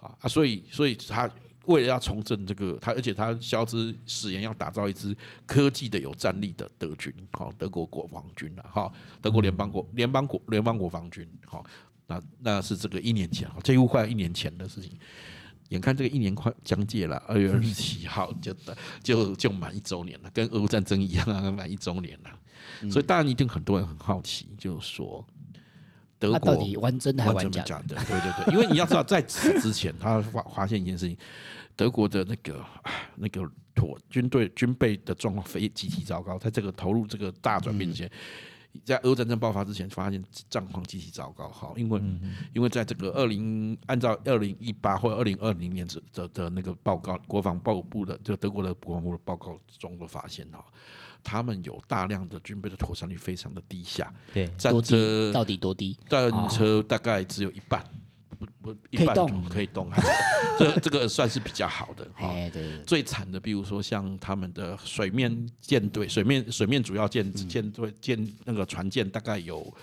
啊，所以所以他为了要重振这个，他而且他肖之誓言要打造一支科技的有战力的德军，好，德国国防军了，哈，德国联邦国联邦国联邦国防军，好，那那是这个一年前，几乎快一年前的事情。眼看这个一年快将届了，二月二十七号就就就满一周年了，跟俄乌战争一样啊，满一周年了。所以当然一定很多人很好奇，就是说德国到底玩真的还玩假的？对对对，因为你要知道，在此之前，他发发现一件事情，德国的那个那个妥军队军备的状况非极其糟糕，在这个投入这个大转变之前。在俄乌战争爆发之前，发现战况极其糟糕。好，因为因为在这个二零按照二零一八或二零二零年的的那个报告，国防报部的就德国的国防部的报告中的发现哈，他们有大量的军备的妥善率非常的低下。对，战车到底多低？战车大概只有一半。不不，一般可以动，这这个算是比较好的哈。最惨的，比如说像他们的水面舰队，水面水面主要舰舰队舰那个船舰大概有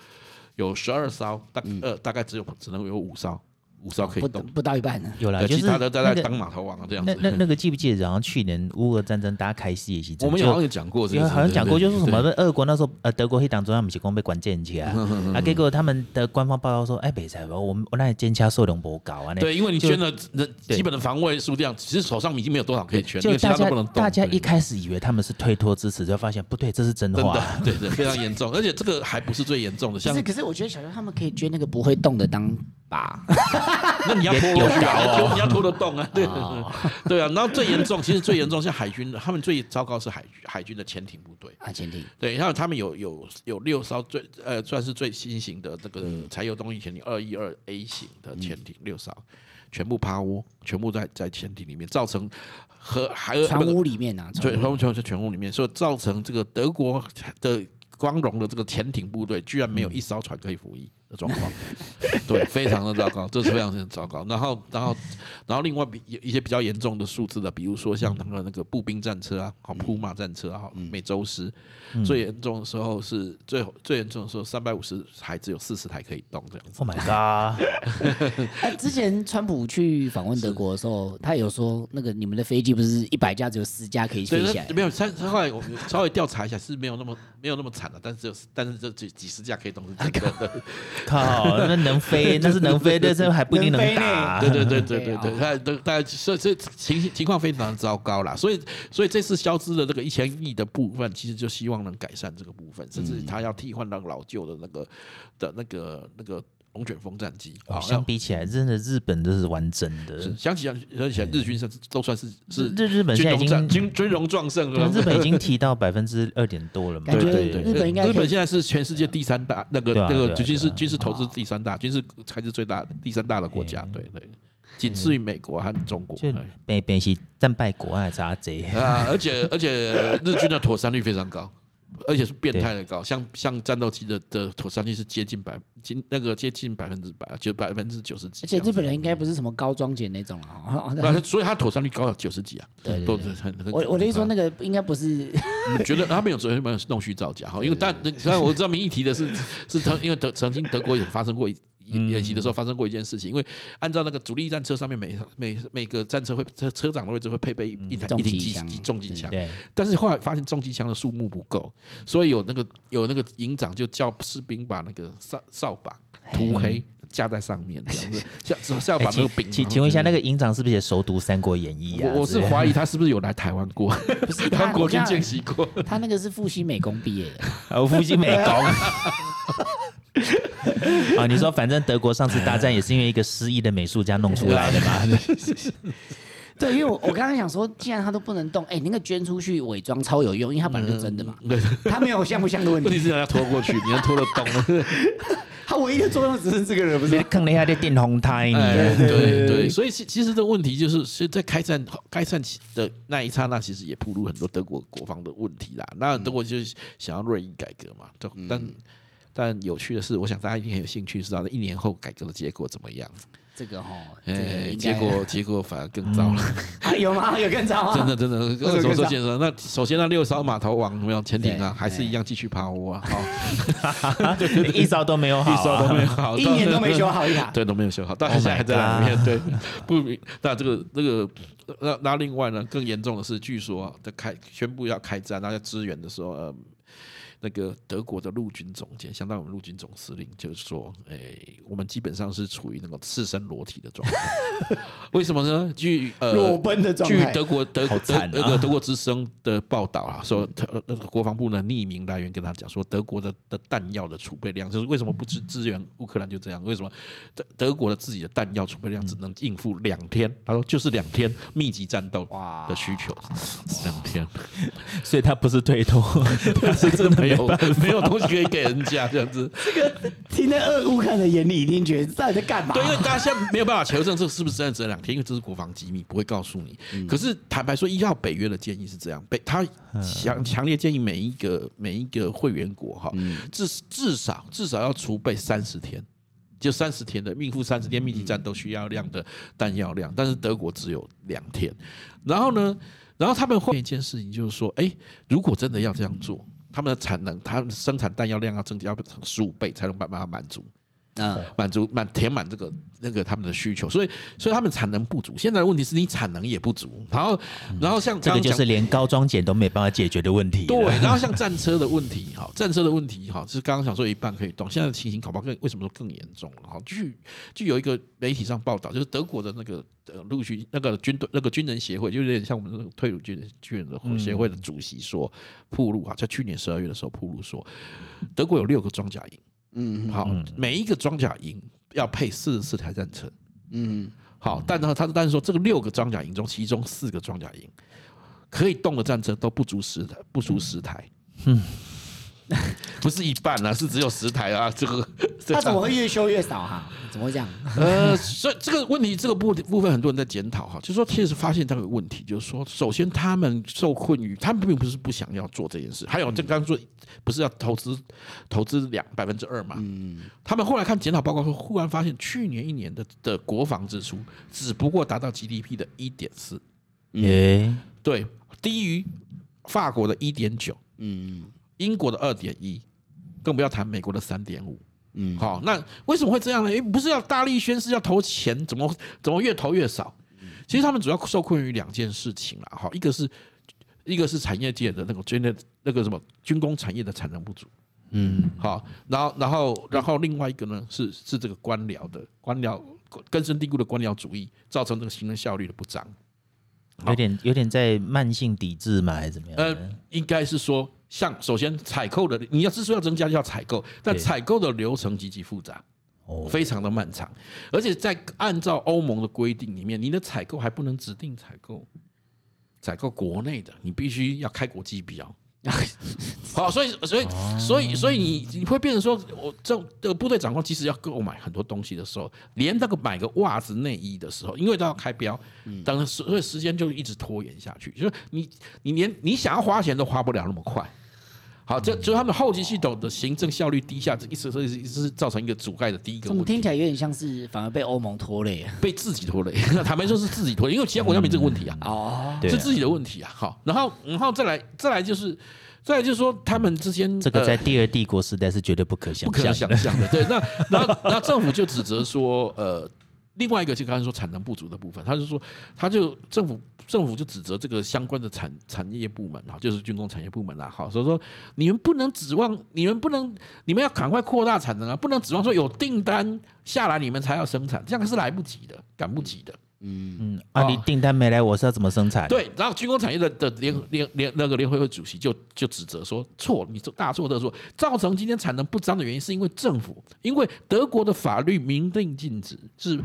有十二艘，大呃大概只有只能有五艘，五艘可以动，不到一半呢。有了，其他的在在当码头王这样子。那那那个记不记得？然后去年乌俄战争大家开戏也是，我们好像有讲过，因为好像讲过，就是什么俄国那时候呃德国黑党中央不是光被关键起来 啊，结果他们的官方报道说，哎，别在吧，我们我那里坚枪数量不高啊。对，因为你捐了基本的防卫数量，其实手上已经没有多少可以捐，就大家大家一开始以为他们是推脱支持，就发现不对，这是真话，对对，非常严重，而且这个还不是最严重的，像可是我觉得小刘他们可以捐那个不会动的当靶，那你要拖有搞 你要拖得动啊，对。对啊，然后最严重，其实最严重像海军的，他们最糟糕是海海军的潜艇部队啊，潜艇，对，然后他们有有有六艘最呃算是最新型的这个柴油动力潜艇二一二 A 型的潜艇六艘，全部趴窝，全部在在潜艇里面，造成和海船坞里面啊，对，全全在船坞里面，所以造成这个德国的光荣的这个潜艇部队，居然没有一艘船可以服役。的状况，对，非常的糟糕，这是非常非常糟糕。然后，然后，然后，另外比一些比较严重的数字的，比如说像他们那个步兵战车啊，好，普马战车啊，美洲狮，最严重的时候是最最严重的时候，三百五十台只有四十台可以动这样子。Oh my god！哎，之前川普去访问德国的时候，他有说那个你们的飞机不是一百架只有十架可以飞起来？没有，他他后来我们稍微调查一下，是没有那么没有那么惨的，但是只有但是这几几十架可以动是真的。靠，那能飞，那是能飞，但是还不一定能打。对对对对对对，他都大家所以这情情况非常糟糕啦。所以所以这次消资的这个一千亿的部分，其实就希望能改善这个部分，甚至他要替换那个老旧的那个的那个那个。龙卷风战机，相比起来，真的日本都是完整的。想起来，想起来，日军是都算是是日日本现在已经军军容壮盛了。日本已经提到百分之二点多了嘛？对对对，日本应该日本现在是全世界第三大那个那个军事军事投资第三大，军事才是最大第三大的国家。对对，仅次于美国和中国。北北是战败国还差贼啊！而且而且日军的妥善率非常高。而且是变态的高，像像战斗机的的妥善率是接近百，近那个接近百分之百，就百分之九十几。而且日本人应该不是什么高装检那种啊，所以他妥善率高到九十几啊。对，对，对，我我的意思说那个应该不是，你觉得他没有昨天没有弄虚造假哈？因为但虽然我知道民意提的是是曾，因为德曾经德国也发生过一。演习的时候发生过一件事情，因为按照那个主力战车上面每每每个战车会车车长的位置会配备一台一挺机重机枪，但是后来发现重机枪的数目不够，所以有那个有那个营长就叫士兵把那个扫扫把涂黑架在上面，这样子，是是要把那个柄。请请问一下，那个营长是不是也熟读《三国演义》啊？我是怀疑他是不是有来台湾过，不是 他国军见习过。他那个是复兴美工毕业的，哦，复兴美工。啊，你说反正德国上次大战也是因为一个失忆的美术家弄出来的嘛？对，因为我我刚刚想说，既然他都不能动，哎，那个捐出去伪装超有用，因为他本来就真的嘛。对，他没有像不像的问题。问题是要拖过去，你要拖得动。他唯一的作用只是这个人不是坑了一下的电红胎。对对，所以其其实这个问题就是，是在开战开战起的那一刹那，其实也暴露很多德国国防的问题啦。那德国就是想要锐意改革嘛，但。但有趣的是，我想大家一定很有兴趣，知道那一年后改革的结果怎么样？这个哈，哎，结果 结果反而更糟了。还有吗？有更糟吗？真的真的，二手车先生，那首先那六艘码头王有没有潜艇啊？还是一样继续趴窝啊？好，一艘都没有好，一艘都没有好，一年都没修好一台，对，都没有修好，到现在还在里面。对，不明。那这个这个，那那另外呢，更严重的是，据说在开宣布要开战，然后要支援的时候，呃。那个德国的陆军总监，相当于我们陆军总司令，就是说，哎，我们基本上是处于那个赤身裸体的状态。为什么呢？据呃，裸奔的状态。据德国德德那个德国之声的报道啊，说那个国防部呢匿名来源跟他讲说，德国的的弹药的储备量，就是为什么不支支援乌克兰就这样？为什么德德国的自己的弹药储备量只能应付两天？他说就是两天密集战斗的需求，两天，所以他不是推脱，他是真的没有。没有东西可以给人家这样子，这个听在俄乌看的眼里，一定觉得到底在干嘛？对，因为大家现在没有办法求证这是不是真的这两天，因为这是国防机密，不会告诉你。嗯、可是坦白说，依照北约的建议是这样，北他强强烈建议每一个每一个会员国哈，至至少至少要储备三十天，就三十天的应付三十天密集战斗需要量的弹药量，但是德国只有两天。然后呢，然后他们换一件事情，就是说，哎，如果真的要这样做。他们的产能，他们生产弹药量要增加十五倍才能办办法满足。啊，满足满填满这个那个他们的需求，所以所以他们产能不足。现在的问题是你产能也不足，然后然后像这个就是连高装检都没办法解决的问题。对，然后像战车的问题，哈，战车的问题，哈，是刚刚想说一半可以动，现在的情形恐怕更为什么说更严重了？哈，据据有一个媒体上报道，就是德国的那个呃陆军那个军队那个军人协会，就有点像我们那个退伍军人军人的协会的主席说，铺路啊，在去年十二月的时候铺路说，德国有六个装甲营。嗯，好，每一个装甲营要配四十四台战车。嗯，好，但呢，他但是说这个六个装甲营中，其中四个装甲营可以动的战车都不足十台，不足十台。嗯。不是一半啊，是只有十台啊！这个他怎么会越修越少哈？怎么讲？呃，所以这个问题，这个部部分很多人在检讨哈，就是说，确实发现这个问题，就是说，首先他们受困于，他们并不是不想要做这件事，还有这刚刚说不是要投资投资两百分之二嘛？嗯，他们后来看检讨报告说，忽然发现去年一年的的国防支出只不过达到 GDP 的一点四，耶，对，低于法国的一点九，嗯。英国的二点一，更不要谈美国的三点五。嗯，好，那为什么会这样呢？诶，不是要大力宣誓要投钱，怎么怎么越投越少？其实他们主要受困于两件事情了。哈，一个是一个是产业界的那个军的那个什么军工产业的产能不足。嗯，好，然后然后然后另外一个呢是是这个官僚的官僚根深蒂固的官僚主义，造成这个行政效率的不彰。有点有点在慢性抵制嘛？还是怎么样？呃，应该是说。像首先采购的，你要之所以要增加，就要采购，但采购的流程极其复杂，哦，非常的漫长，而且在按照欧盟的规定里面，你的采购还不能指定采购，采购国内的，你必须要开国际标。好，所以所以所以所以你你会变成说，我这这个部队长官其实要购买很多东西的时候，连那个买个袜子内衣的时候，因为都要开标，等所以时间就一直拖延下去，就是你你连你想要花钱都花不了那么快。好，这就他们后期系统的行政效率低下，这一直所以一是造成一个阻碍的第一个问题。怎么听起来有点像是反而被欧盟拖累，被自己拖累？坦白说是自己拖累，因为其他国家没这个问题啊。哦，是自己的问题啊。好，然后然后再来再来就是再来就是说他们之间这个在第二帝国时代是绝对不可想不可想象的。对，那然后然后政府就指责说呃。另外一个就刚才说产能不足的部分，他就说，他就政府政府就指责这个相关的产产业部门啊，就是军工产业部门啦，好，所以说你们不能指望，你们不能，你们要赶快扩大产能啊，不能指望说有订单下来你们才要生产，这样是来不及的，赶不及的。嗯嗯啊，你订单没来，我是要怎么生产？对，然后军工产业的的联联联那个联会会主席就就指责说，错，你大错特错，造成今天产能不彰的原因是因为政府，因为德国的法律明令禁止，是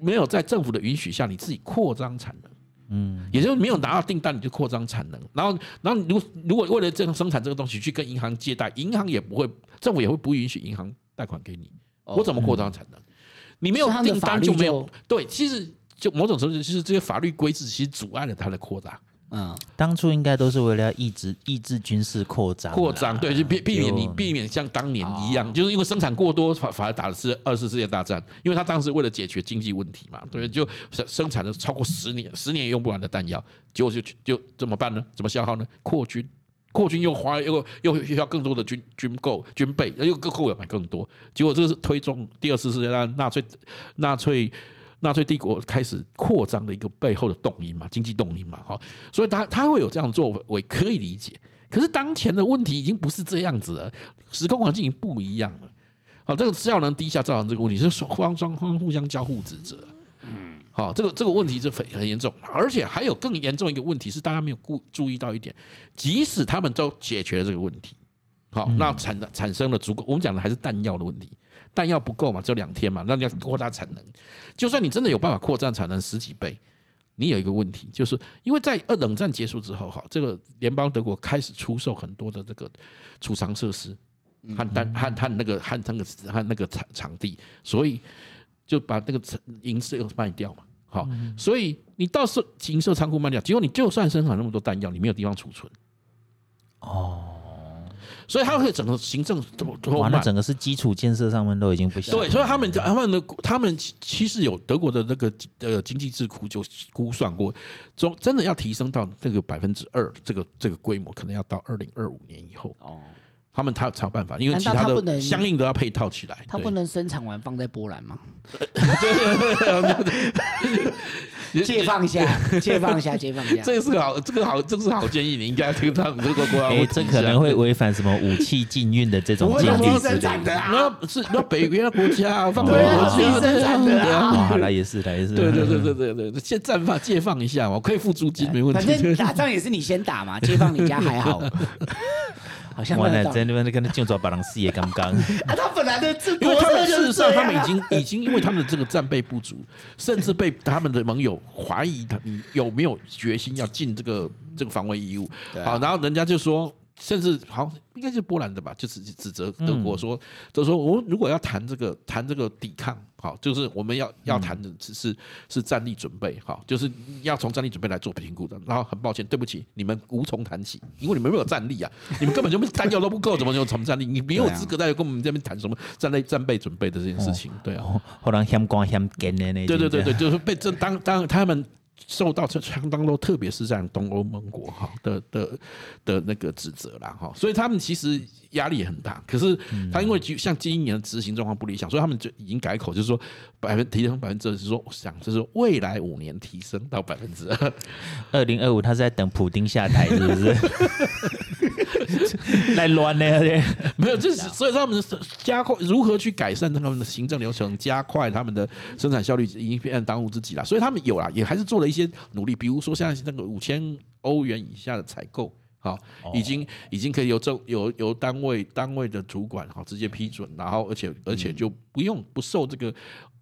没有在政府的允许下你自己扩张产能，嗯，也就是没有拿到订单你就扩张产能，然后然后如果如果为了这样生产这个东西去跟银行借贷，银行也不会，政府也会不允许银行贷款给你，我怎么扩张产能？你没有订单就没有，对，其实。就某种程度，就是这些法律规制其实阻碍了它的扩大。嗯，当初应该都是为了要抑制抑制军事扩张，扩张对，就避避免你避免像当年一样，就是因为生产过多，反反而打的是二次世界大战。因为他当时为了解决经济问题嘛，对，就生生产了超过十年，十年也用不完的弹药，结果就就怎么办呢？怎么消耗呢？扩军，扩军又花又又需要更多的军军购军备，又更购要买更多，结果这个是推动第二次世界大战纳粹纳粹。纳粹帝国开始扩张的一个背后的动因嘛，经济动因嘛，哈，所以他他会有这样作为，可以理解。可是当前的问题已经不是这样子了，时空环境已经不一样了。好，这个效能低下造成这个问题，是双方双方互相交互指责。嗯，好，这个这个问题是很很严重，而且还有更严重一个问题是大家没有顾注意到一点，即使他们都解决了这个问题，好，那产产生了足够，我们讲的还是弹药的问题。弹药不够嘛，只有两天嘛，那你要扩大产能。就算你真的有办法扩张产能十几倍，你有一个问题，就是因为在二冷战结束之后，哈，这个联邦德国开始出售很多的这个储藏设施和弹和和那个和那个和那个场场地，所以就把那个银色又卖掉嘛，好，所以你到时候营设仓库卖掉，结果你就算生产那么多弹药，你没有地方储存，哦。所以他会整个行政拖拖慢，那整个是基础建设上面都已经不行。对，所以他们他们的他们其实有德国的那个呃经济智库就估算过，中真的要提升到这个百分之二这个这个规模，可能要到二零二五年以后哦他们他才有办法，因为其他的相应的要配套起来。他不能生产完放在波兰吗？解放一下，解放一下，解放一下。这个是个好，这个好，这个是好建议。你应该听他们这个国家。哎，这可能会违反什么武器禁运的这种禁令之类的。那是那北约国家放在国家生产的啊。好了，也是，也是。对对对对对对，先暂放，借放一下嘛，可以付租金，没问题。反正打仗也是你先打嘛，借放你家还好。好像完了，在那边那个那建筑把人视野刚刚。啊，他本来的这，因为他们事实上他们已经已经因为他们的这个战备不足，甚至被他们的盟友怀疑他有没有决心要尽这个这个防卫义务。好，然后人家就说。甚至好，应该是波兰的吧，就是指责德国说，就说我如果要谈这个谈这个抵抗，好，就是我们要要谈的只是是战力准备，好，就是要从战力准备来做评估的。然后很抱歉，对不起，你们无从谈起，因为你们没有战力啊，你们根本就弹药都不够，怎么就从战力？你没有资格再跟我们这边谈什么战力战备准备的这件事情，对啊，后来嫌光嫌干的那，对对对对，就是被这当当他们。受到这相当多，特别是在东欧盟国哈的的的那个指责啦哈，所以他们其实压力也很大。可是他因为像今年的执行状况不理想，所以他们就已经改口，就是说百分提升百分之二十，说想就是未来五年提升到百分之二。二零二五，他是在等普丁下台，是不是？来乱呢？没有，就是所以他们加快如何去改善他们的行政流程，加快他们的生产效率，已经变成当务之急了。所以他们有啦，也还是做了一些努力，比如说像那个五千欧元以下的采购，好，已经已经可以由政由由单位单位的主管好直接批准，然后而且而且就不用不受这个。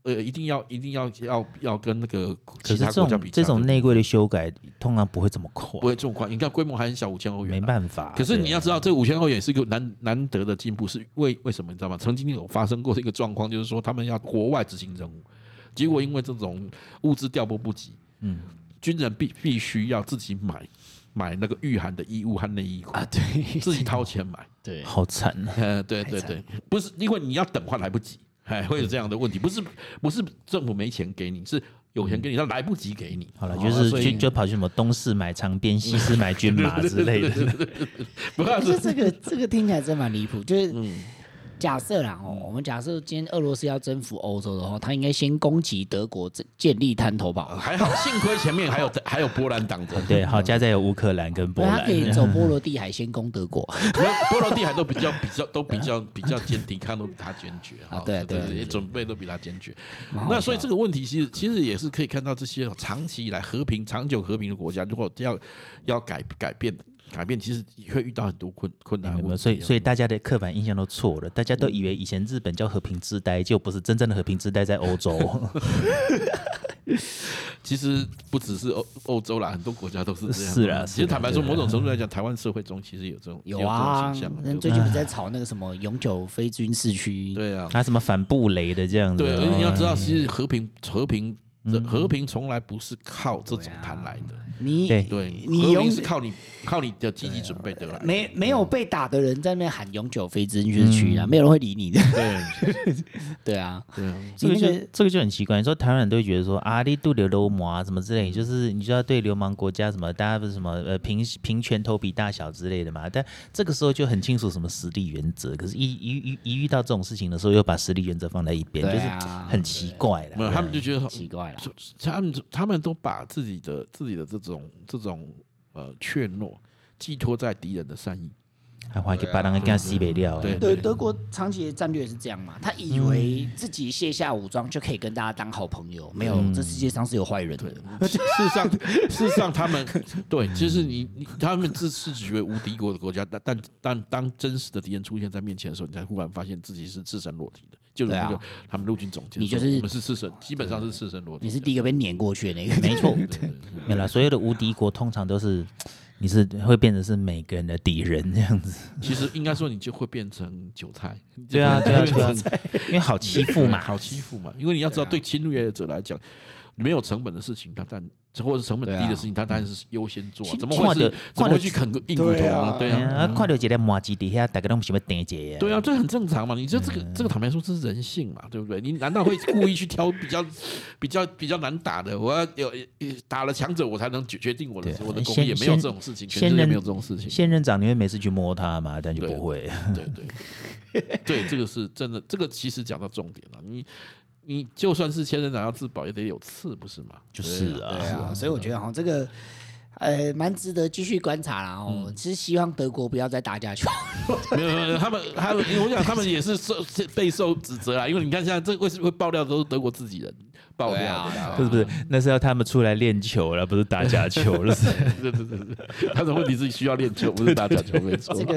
呃，一定要一定要要要跟那个其他国家比，这种内规的修改通常不会这么快，不会这么快。你看规模还很小，五千欧元，没办法。可是你要知道，这五千欧元是一个难难得的进步，是为为什么？你知道吗？曾经有发生过一个状况，就是说他们要国外执行任务，结果因为这种物资调拨不及，嗯，军人必必须要自己买买那个御寒的衣物和内衣裤啊，对，自己掏钱买，对，好惨啊！呃，对对对，不是因为你要等话来不及。哎，会有这样的问题，不是不是政府没钱给你，是有钱给你，他来不及给你。好了，就是就就跑去什么东市买长鞭，西市买军马之类的。不是这个这个听起来真蛮离谱，就是。假设啦，哦，我们假设今天俄罗斯要征服欧洲的话，他应该先攻击德国，建立滩头堡。还好，幸亏前面还有 还有波兰挡着。对，好，加在有乌克兰跟波兰，他可以走波罗的海先攻德国。波罗的海都比较比较都比较比较坚，抵抗都比他坚决 啊。对对对，准备都比他坚决。那所以这个问题其实其实也是可以看到，这些长期以来和平、长久和平的国家，如果要要改改变的。改变其实也会遇到很多困困难，所以所以大家的刻板印象都错了，大家都以为以前日本叫和平之呆，就不是真正的和平之呆在欧洲。其实不只是欧欧洲啦，很多国家都是这样。是啊，其实坦白说，某种程度来讲，台湾社会中其实有这种有啊。最近不是在炒那个什么永久非军事区？对啊，还什么反布雷的这样子。对，而且你要知道，其实和平和平。和平从来不是靠这种谈来的，你对，你和平是靠你靠你的积极准备得来。没没有被打的人在那边喊永久非军事区啊，没有人会理你的。对 对啊，对啊，这个就这个就很奇怪。你说台湾人都会觉得说啊，你度流流氓啊什么之类，就是你就要对流氓国家什么，大家不是什么呃平平拳头比大小之类的嘛。但这个时候就很清楚什么实力原则，可是一一一一遇到这种事情的时候，又把实力原则放在一边，就是很奇怪的。没有，他们就觉得很奇怪了。他们他们都把自己的自己的这种这种呃怯懦寄托在敌人的善意，还怀给把人给干西北料。对对，德国长期的战略是这样嘛？他以为自己卸下武装就可以跟大家当好朋友，没有，这世界上是有坏人的。事实上，事实上他们对，其实你你他们自自己为无敌国的国家，但但但当真实的敌人出现在面前的时候，你才忽然发现自己是赤身裸体的。就是那个他们陆军总监，你就是我们是赤身，基本上是赤身裸体。你是第一个被碾过去的那个，没错。没了，所有的无敌国通常都是你是会变成是每个人的敌人这样子。其实应该说你就会变成韭菜。对啊，对啊，对啊，因为好欺负嘛，好欺负嘛。因为你要知道，对侵略者来讲，没有成本的事情，他但或者成本低的事情，他当然是优先做。怎么会是怎么会去啃个硬骨头呢？对啊，快到一个麻糬底下，大家都喜欢点一对啊，这很正常嘛。你这这个这个坦白说，这是人性嘛，对不对？你难道会故意去挑比较比较比较难打的？我要有打了强者，我才能决决定我的我的功力，也没有这种事情，全世界没有这种事情。仙人掌你会每次去摸它吗？但就不会。对对 对，这个是真的。这个其实讲到重点了，你。你就算是仙人掌要自保，也得有刺，不是吗？就是啊，对啊，所以我觉得哈，这个呃，蛮值得继续观察啦。哦，其实希望德国不要再打假球。没有没有，他们他们，我想他们也是受备受指责啊，因为你看现在这为什么会爆料都是德国自己人。爆料，不是不是，那是要他们出来练球了，不是打假球了。是，对对对对，他的问题是需要练球，不是打假球，没错。这个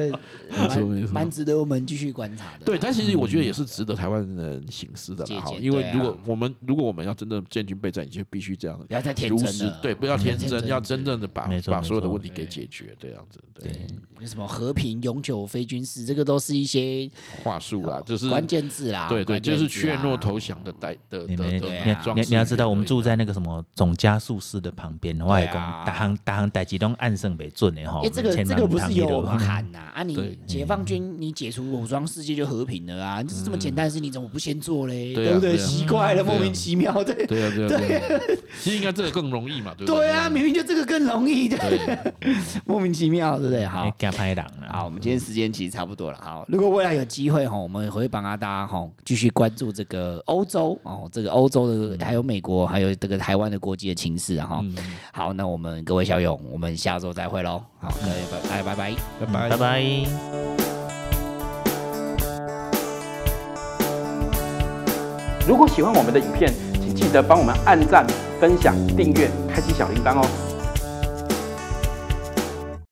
没错没错，蛮值得我们继续观察的。对，但其实我觉得也是值得台湾人醒思的啦。好，因为如果我们如果我们要真正建军备战，你就必须这样，不要太天真。对，不要天真，要真正的把把所有的问题给解决，这样子。对，什么和平、永久、非军事，这个都是一些话术啦，就是关键字啦。对对，就是怯懦投降的代的的的。你你要知道，我们住在那个什么总加速室的旁边，外公大行大行代机都按胜北准的哈。哎，这个这个不是有喊呐？啊，你解放军你解除武装，世界就和平了啊！就是这么简单的事，你怎么不先做嘞？对不对？奇怪了，莫名其妙的。对啊对啊对。其实应该这个更容易嘛，对不对？对啊，明明就这个更容易的，莫名其妙，对不对？好，加拍档了。好，我们今天时间其实差不多了。好，如果未来有机会哈，我们会帮大家哈继续关注这个欧洲哦，这个欧洲的还有美国，还有这个台湾的国际的情势，然后好，那我们各位小勇，我们下周再会喽。好，各位，拜拜，拜拜，拜拜。如果喜欢我们的影片，请记得帮我们按赞、分享、订阅、开启小铃铛哦。